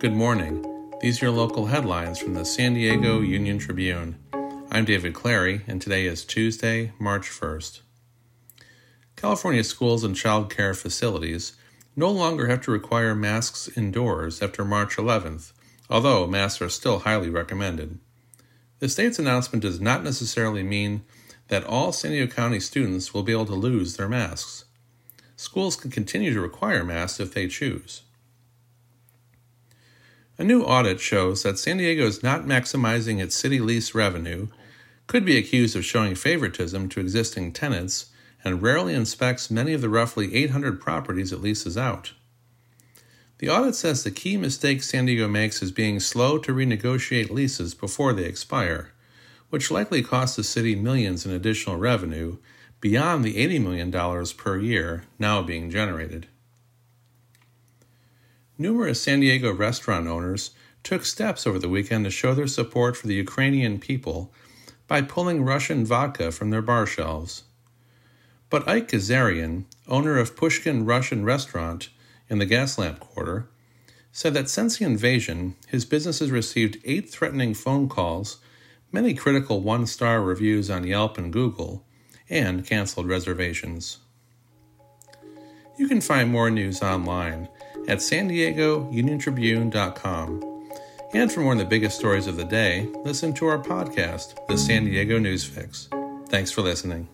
Good morning. These are your local headlines from the San Diego Union Tribune. I'm David Clary, and today is Tuesday, March 1st. California schools and child care facilities no longer have to require masks indoors after March 11th, although masks are still highly recommended. The state's announcement does not necessarily mean that all San Diego County students will be able to lose their masks. Schools can continue to require masks if they choose. A new audit shows that San Diego is not maximizing its city lease revenue, could be accused of showing favoritism to existing tenants, and rarely inspects many of the roughly 800 properties it leases out. The audit says the key mistake San Diego makes is being slow to renegotiate leases before they expire which likely costs the city millions in additional revenue beyond the $80 million per year now being generated. Numerous San Diego restaurant owners took steps over the weekend to show their support for the Ukrainian people by pulling Russian vodka from their bar shelves. But Ike Kazarian, owner of Pushkin Russian Restaurant in the Gaslamp Quarter, said that since the invasion, his business has received eight threatening phone calls many critical one star reviews on Yelp and Google, and canceled reservations. You can find more news online at san diego union tribune.com. And for more of the biggest stories of the day, listen to our podcast, The San Diego News Fix. Thanks for listening.